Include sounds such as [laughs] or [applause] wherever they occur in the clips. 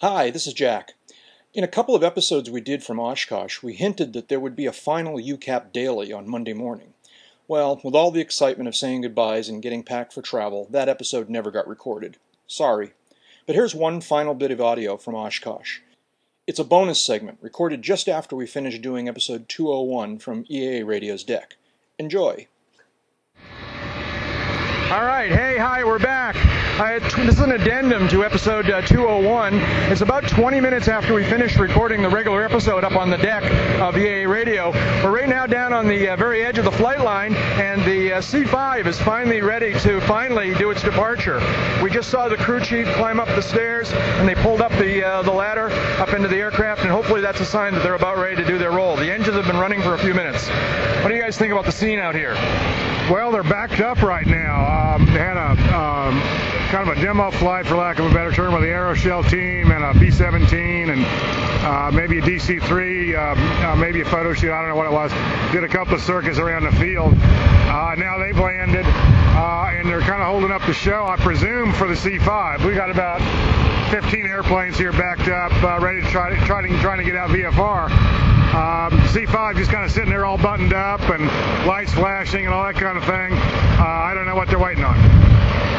Hi, this is Jack. In a couple of episodes we did from Oshkosh, we hinted that there would be a final UCAP daily on Monday morning. Well, with all the excitement of saying goodbyes and getting packed for travel, that episode never got recorded. Sorry. But here's one final bit of audio from Oshkosh. It's a bonus segment recorded just after we finished doing episode 201 from EAA Radio's deck. Enjoy. All right, hey, hi, we're back. This is an addendum to episode uh, 201. It's about 20 minutes after we finished recording the regular episode up on the deck of EAA Radio. We're right now down on the uh, very edge of the flight line, and the uh, C5 is finally ready to finally do its departure. We just saw the crew chief climb up the stairs, and they pulled up the uh, the ladder up into the aircraft, and hopefully that's a sign that they're about ready to do their roll. The engines have been running for a few minutes. What do you guys think about the scene out here? Well, they're backed up right now. Um, they had a um, kind of a demo flight, for lack of a better term, with the Aeroshell team and a B-17 and uh, maybe a DC-3, uh, uh, maybe a photo shoot. I don't know what it was. Did a couple of circuits around the field. Uh, now they've landed, uh, and they're kind of holding up the show, I presume, for the C-5. We got about 15 airplanes here backed up, uh, ready to try, try to, trying to get out VFR. Um, C5 just kind of sitting there all buttoned up and lights flashing and all that kind of thing. Uh, I don't know what they're waiting on.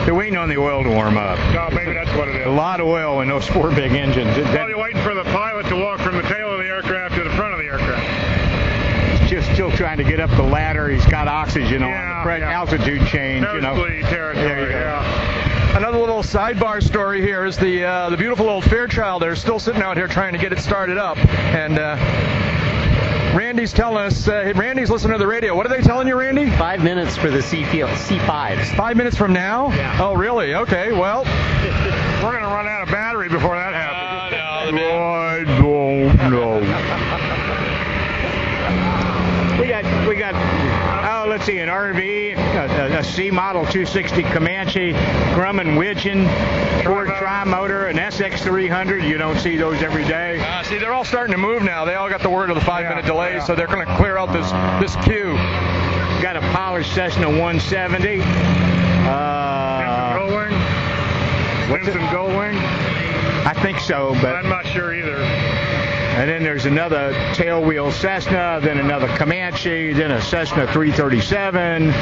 They're waiting on the oil to warm up. No, maybe that's what it is. A lot of oil in those four big engines. It- Well, that- you're waiting for the pilot to walk from the tail of the aircraft to the front of the aircraft. He's just still trying to get up the ladder. He's got oxygen on. Yeah, the correct yeah. altitude change, you know. Territory. There you go. Yeah. Another little sidebar story here is the uh, the beautiful old Fairchild. They're still sitting out here trying to get it started up, and uh, Randy's telling us. Uh, Randy's listening to the radio. What are they telling you, Randy? Five minutes for the C field, C5s. Five minutes from now? Yeah. Oh, really? Okay. Well, [laughs] We're going to run out of battery before that happens. I don't know. We got, we got, oh, let's see, an RV, a, C Model 260 Comanche, Grumman Widgeon, Ford Tri-Motor, an SX300. You don't see those every day. uh, see, they're all starting to move now. They all got the word of the five-minute delay, yeah. so they're going to clear out this this queue. Got a polished Cessna 170. Uh, Goldwing? What's it? Simpson Goldwing? I think so, but I'm not sure either. And then there's another tailwheel Cessna, then another Comanche, then a Cessna 337.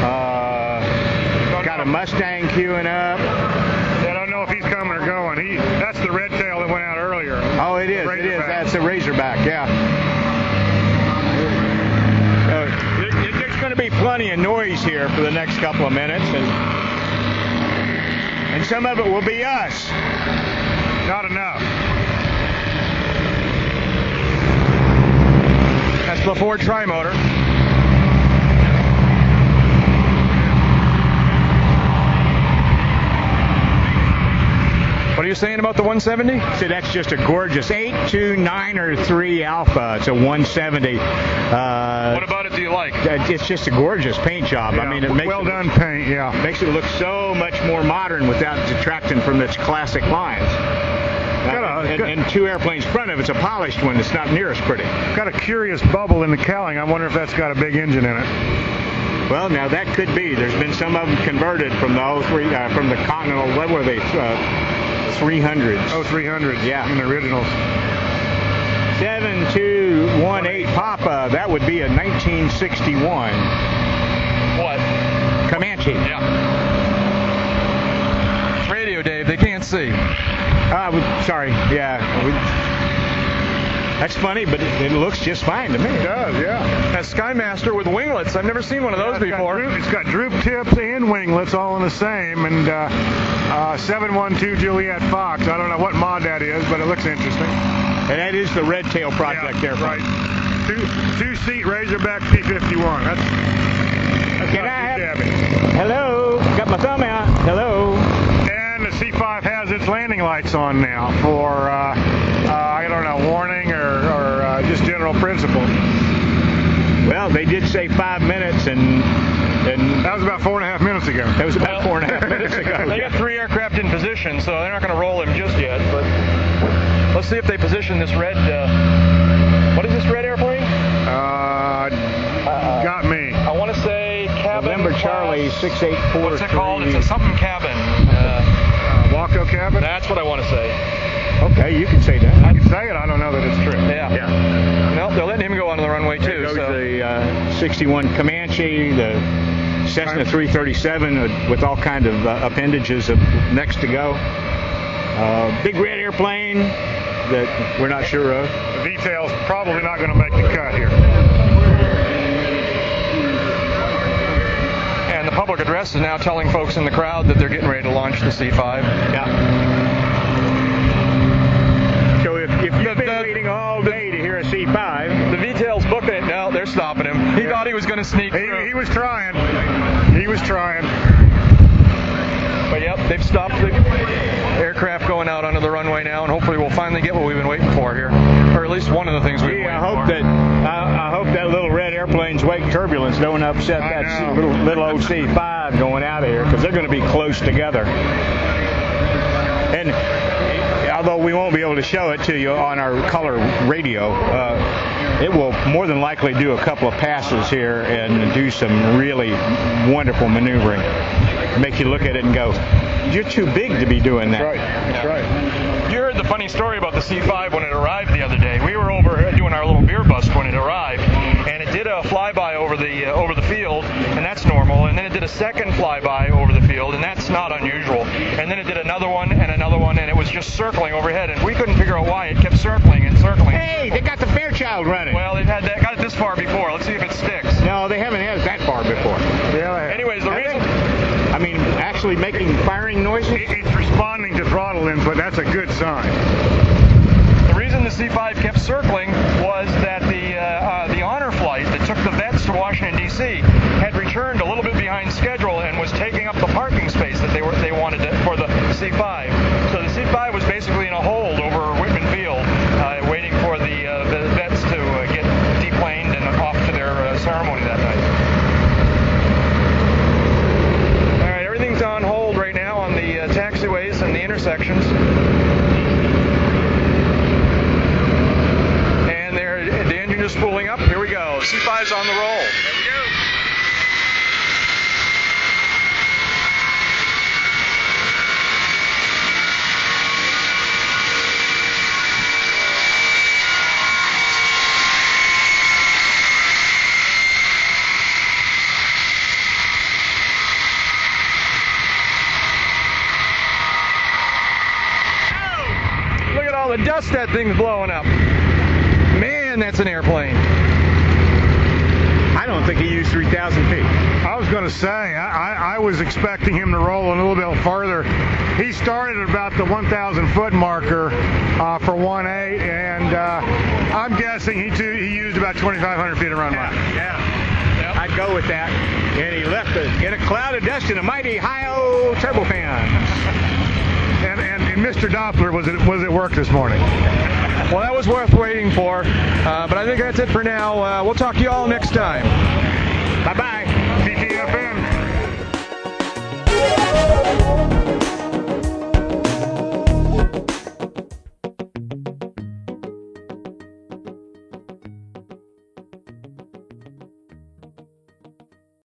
Uh, got a Mustang queuing up. I don't know if he's coming or going. He That's the red tail that went out earlier. Oh, it is. It is. That's a Razorback. Yeah. Uh, there- there's going to be plenty of noise here for the next couple of minutes, and and some of it will be us. Not enough. That's the Ford Tri-Motor. What are you saying about the 170? So that's just a gorgeous 829 or 3 Alpha. It's a 170. Uh, What about it do you like? it's just a gorgeous paint job. I mean, it makes well it done paint, yeah. makes it look so much more modern without detracting from its classic lines. Got a- Uh, and, and two airplanes in front of it, it's a polished one that's not near as pretty. Got a curious bubble in the cowling. I wonder if that's got a big engine in it. Well, now that could be. There's been some of them converted from the 03, uh, from the Continental. What were they? Uh, 300s. Oh, 300. Yeah. I In the originals. 7218 Papa. That would be a 1961 What? Comanche. Yeah. Radio, Dave. They can't see. Uh, sorry. Yeah. We, that's funny, but it, it looks just fine to me. It does, yeah. A Skymaster with winglets. I've never seen one of those It's got before. droop- it's got droop tips and winglets all in the same. And uh, uh, 712 Juliet Fox. I don't know what mod that is, but it looks interesting. And that is the Red Tail project Yeah, there. right. Two two seat Razorback P51. That's, that's Can not I too have- shabby. Hello. Got my thumb out. Hello. And the C5 has its landing lights on now for uh, uh, I don't know warning or, or just general principle. Well, they did say five minutes, and and That was about four and a half minutes ago. that was about four and a half minutes ago. [laughs] They got three aircraft in position, so they're not going to roll him just yet. But let's see if they position this red. Uh, what is this red airplane? Uh, got me. I want to say cabin. November Charlie six eight four What's it called? It's a something cabin. Uh, Uh, Waco cabin. that's what I want to say. 261 Comanche, the Cessna 337 with all kind of uh, appendages of next to go. Uh, big red airplane that we're not sure of. The details probably not going to make the cut here. And the public address is now telling folks in the crowd that they're getting ready to launch the C5. Yeah. So if, if you've been waiting all day to hear a C5, The V-tail's booking it now. They're stopping him. He thought he was going to sneak He, through. he was trying. He was trying. But yep, they've stopped the aircraft going out onto the runway now, and hopefully we'll finally get what we've been waiting for here, or at least one of the things we've been waiting I hope for. that I, I hope that little red airplane's wake turbulence don't upset I that little little old C5 going out of here because they're going to be close together. And although we won't be able to show it to you on our color radio, uh, it will more than likely do a couple of passes here and do some really wonderful maneuvering. Make you look at it and go, "You're too big to be doing that." That's right. You heard the funny story about the C5 when it arrived the other day. We were over doing our little beer bust when it arrived, and it did a flyby over the uh, over the field, and that's normal. And then it did a second flyby over the field, and that's not unusual. And then it did another one and another one, and it was just circling overhead, and we couldn't figure out why it kept circling and circling. Hey, they got the Fairchild running. Well, they've had that, got it this far before. Let's see if it sticks. no, they haven't had it that far before. Yeah. Anyways, the Have reason. they? I mean, actually making firing noises. It's responding to throttle input. That's a good sign. The reason the C5 kept circling was that the uh, uh, the honor flight that took the vets to Washington D.C. had returned a little bit behind schedule and was taking up the parking space that they were they wanted to, for the C5. So the C5 was basically in a hold over Wittman Field, uh, waiting for the, uh, the vets to uh, get deplaned and off to their uh, ceremony that night. All right, everything's on hold right now on the uh, taxiways and there, the engine is spooling up. Here we go. C5's on the roll. There we go. Look at all the dust that thing's blowing up. Man, that's an airplane. I don't think he used 3,000 feet. I was going to say, I, I, I was expecting him to roll a little bit further. He started at about the 1,000 foot marker uh, for 1.8, and uh, I'm guessing he, too, he used about 2,500 feet of runway. Yeah. I'd go with that. And he left it in a cloud of dust in a mighty high-o turbofan. And, and, and Mr. Doppler was at, was at work this morning. Well, that was worth waiting for. Uh, but I think that's it for now. Uh, we'll talk to you all next time.